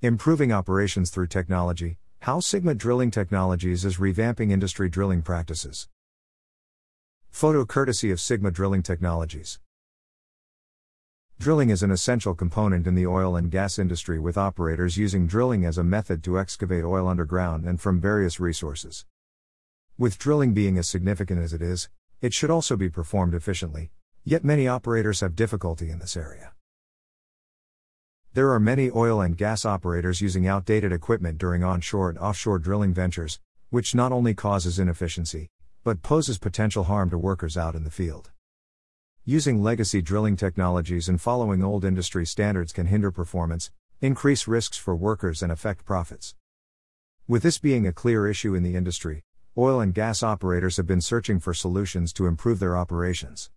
Improving operations through technology, how Sigma Drilling Technologies is revamping industry drilling practices. Photo courtesy of Sigma Drilling Technologies. Drilling is an essential component in the oil and gas industry, with operators using drilling as a method to excavate oil underground and from various resources. With drilling being as significant as it is, it should also be performed efficiently, yet many operators have difficulty in this area. There are many oil and gas operators using outdated equipment during onshore and offshore drilling ventures, which not only causes inefficiency, but poses potential harm to workers out in the field. Using legacy drilling technologies and following old industry standards can hinder performance, increase risks for workers, and affect profits. With this being a clear issue in the industry, oil and gas operators have been searching for solutions to improve their operations.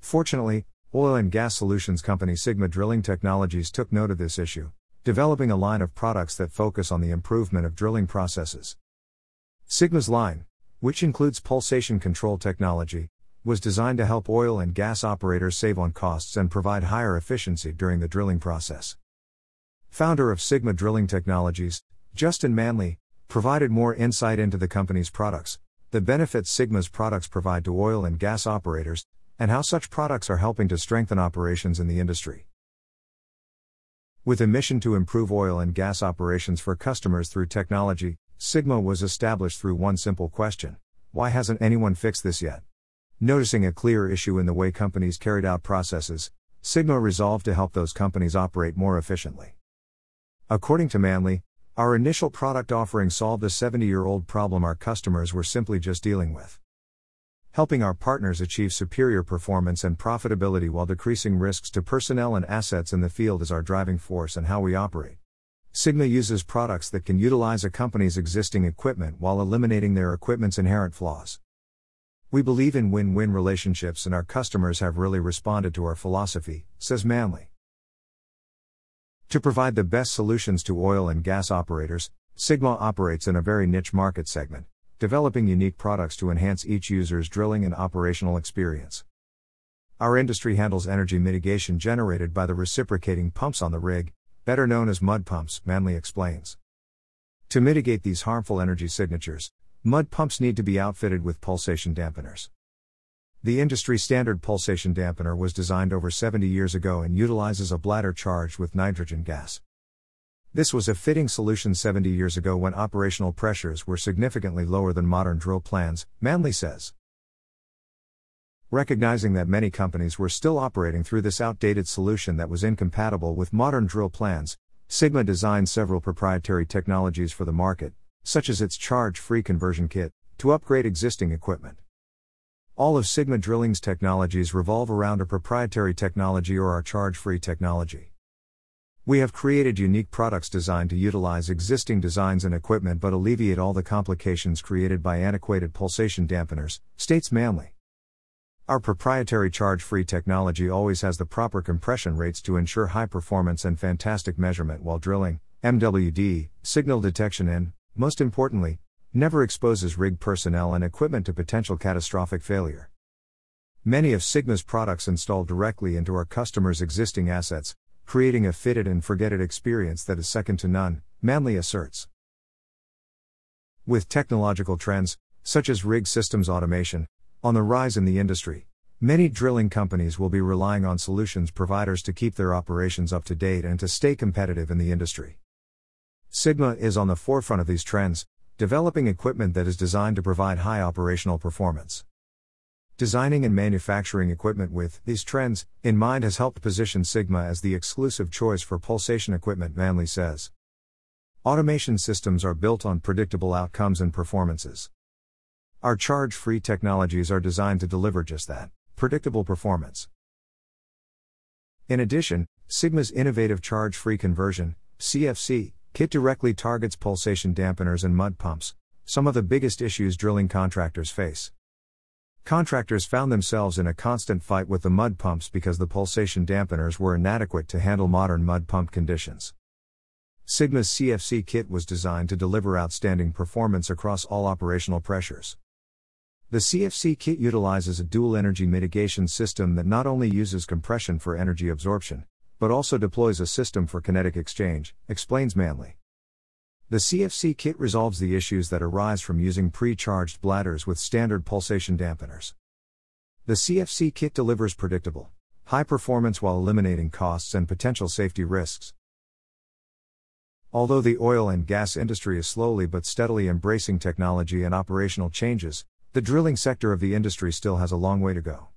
Fortunately, Oil and gas solutions company Sigma Drilling Technologies took note of this issue, developing a line of products that focus on the improvement of drilling processes. Sigma's line, which includes pulsation control technology, was designed to help oil and gas operators save on costs and provide higher efficiency during the drilling process. Founder of Sigma Drilling Technologies, Justin Manley, provided more insight into the company's products, the benefits Sigma's products provide to oil and gas operators, and how such products are helping to strengthen operations in the industry. With a mission to improve oil and gas operations for customers through technology, Sigma was established through one simple question Why hasn't anyone fixed this yet? Noticing a clear issue in the way companies carried out processes, Sigma resolved to help those companies operate more efficiently. According to Manley, our initial product offering solved a 70 year old problem our customers were simply just dealing with helping our partners achieve superior performance and profitability while decreasing risks to personnel and assets in the field is our driving force and how we operate. Sigma uses products that can utilize a company's existing equipment while eliminating their equipment's inherent flaws. We believe in win win relationships and our customers have really responded to our philosophy, says Manley. To provide the best solutions to oil and gas operators, Sigma operates in a very niche market segment, developing unique products to enhance each user's drilling and operational experience. Our industry handles energy mitigation generated by the reciprocating pumps on the rig, better known as mud pumps, Manley explains. To mitigate these harmful energy signatures, mud pumps need to be outfitted with pulsation dampeners. The industry standard pulsation dampener was designed over 70 years ago and utilizes a bladder charged with nitrogen gas. This was a fitting solution 70 years ago when operational pressures were significantly lower than modern drill plans, Manley says. Recognizing that many companies were still operating through this outdated solution that was incompatible with modern drill plans, Sigma designed several proprietary technologies for the market, such as its charge free conversion kit, to upgrade existing equipment. All of Sigma Drilling's technologies revolve around a proprietary technology or our charge free technology. We have created unique products designed to utilize existing designs and equipment but alleviate all the complications created by antiquated pulsation dampeners, states Manley. Our proprietary charge free technology always has the proper compression rates to ensure high performance and fantastic measurement while drilling, MWD, signal detection, and, most importantly, never exposes rig personnel and equipment to potential catastrophic failure. Many of Sigma's products install directly into our customers' existing assets, creating a fitted and forget it experience that is second to none, Manley asserts. With technological trends, such as rig systems automation, on the rise in the industry, many drilling companies will be relying on solutions providers to keep their operations up to date and to stay competitive in the industry. Sigma is on the forefront of these trends, developing equipment that is designed to provide high operational performance. Designing and manufacturing equipment with these trends in mind has helped position Sigma as the exclusive choice for pulsation equipment, Manley says. Automation systems are built on predictable outcomes and performances. Our charge free technologies are designed to deliver just that predictable performance. In addition, Sigma's innovative charge free conversion, CFC, kit directly targets pulsation dampeners and mud pumps, some of the biggest issues drilling contractors face. Contractors found themselves in a constant fight with the mud pumps because the pulsation dampeners were inadequate to handle modern mud pump conditions. Sigma's CFC kit was designed to deliver outstanding performance across all operational pressures. The CFC kit utilizes a dual energy mitigation system that not only uses compression for energy absorption, but also deploys a system for kinetic exchange, explains Manley. The CFC kit resolves the issues that arise from using pre charged bladders with standard pulsation dampeners. The CFC kit delivers predictable, high performance while eliminating costs and potential safety risks. Although the oil and gas industry is slowly but steadily embracing technology and operational changes, the drilling sector of the industry still has a long way to go.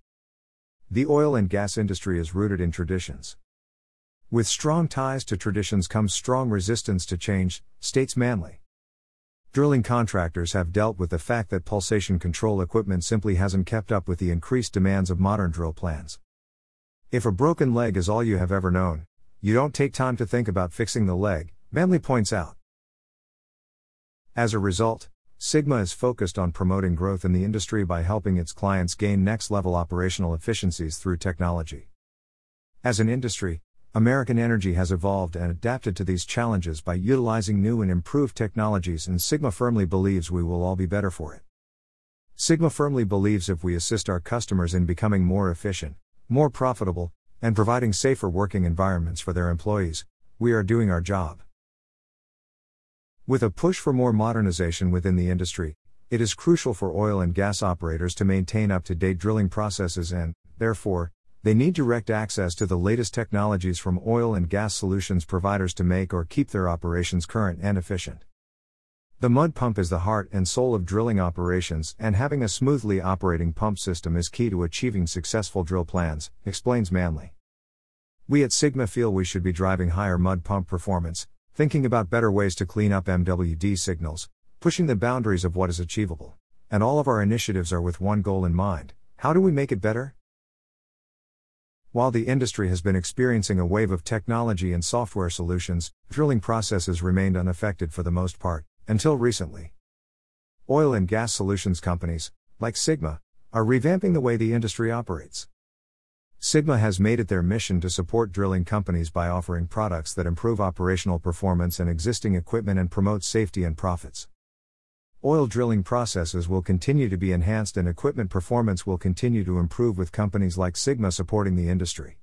The oil and gas industry is rooted in traditions. With strong ties to traditions comes strong resistance to change, states Manley. Drilling contractors have dealt with the fact that pulsation control equipment simply hasn't kept up with the increased demands of modern drill plans. If a broken leg is all you have ever known, you don't take time to think about fixing the leg, Manley points out. As a result, Sigma is focused on promoting growth in the industry by helping its clients gain next level operational efficiencies through technology. As an industry, American Energy has evolved and adapted to these challenges by utilizing new and improved technologies, and Sigma firmly believes we will all be better for it. Sigma firmly believes if we assist our customers in becoming more efficient, more profitable, and providing safer working environments for their employees, we are doing our job. With a push for more modernization within the industry, it is crucial for oil and gas operators to maintain up to date drilling processes and, therefore, they need direct access to the latest technologies from oil and gas solutions providers to make or keep their operations current and efficient. The mud pump is the heart and soul of drilling operations, and having a smoothly operating pump system is key to achieving successful drill plans, explains Manley. We at Sigma feel we should be driving higher mud pump performance, Thinking about better ways to clean up MWD signals, pushing the boundaries of what is achievable. And all of our initiatives are with one goal in mind how do we make it better? While the industry has been experiencing a wave of technology and software solutions, drilling processes remained unaffected for the most part, until recently. Oil and gas solutions companies, like Sigma, are revamping the way the industry operates. Sigma has made it their mission to support drilling companies by offering products that improve operational performance and existing equipment and promote safety and profits. Oil drilling processes will continue to be enhanced and equipment performance will continue to improve with companies like Sigma supporting the industry.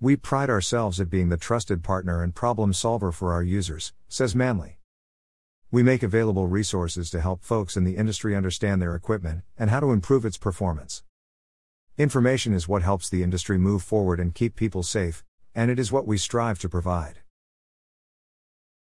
We pride ourselves at being the trusted partner and problem solver for our users, says Manley. We make available resources to help folks in the industry understand their equipment and how to improve its performance. Information is what helps the industry move forward and keep people safe, and it is what we strive to provide.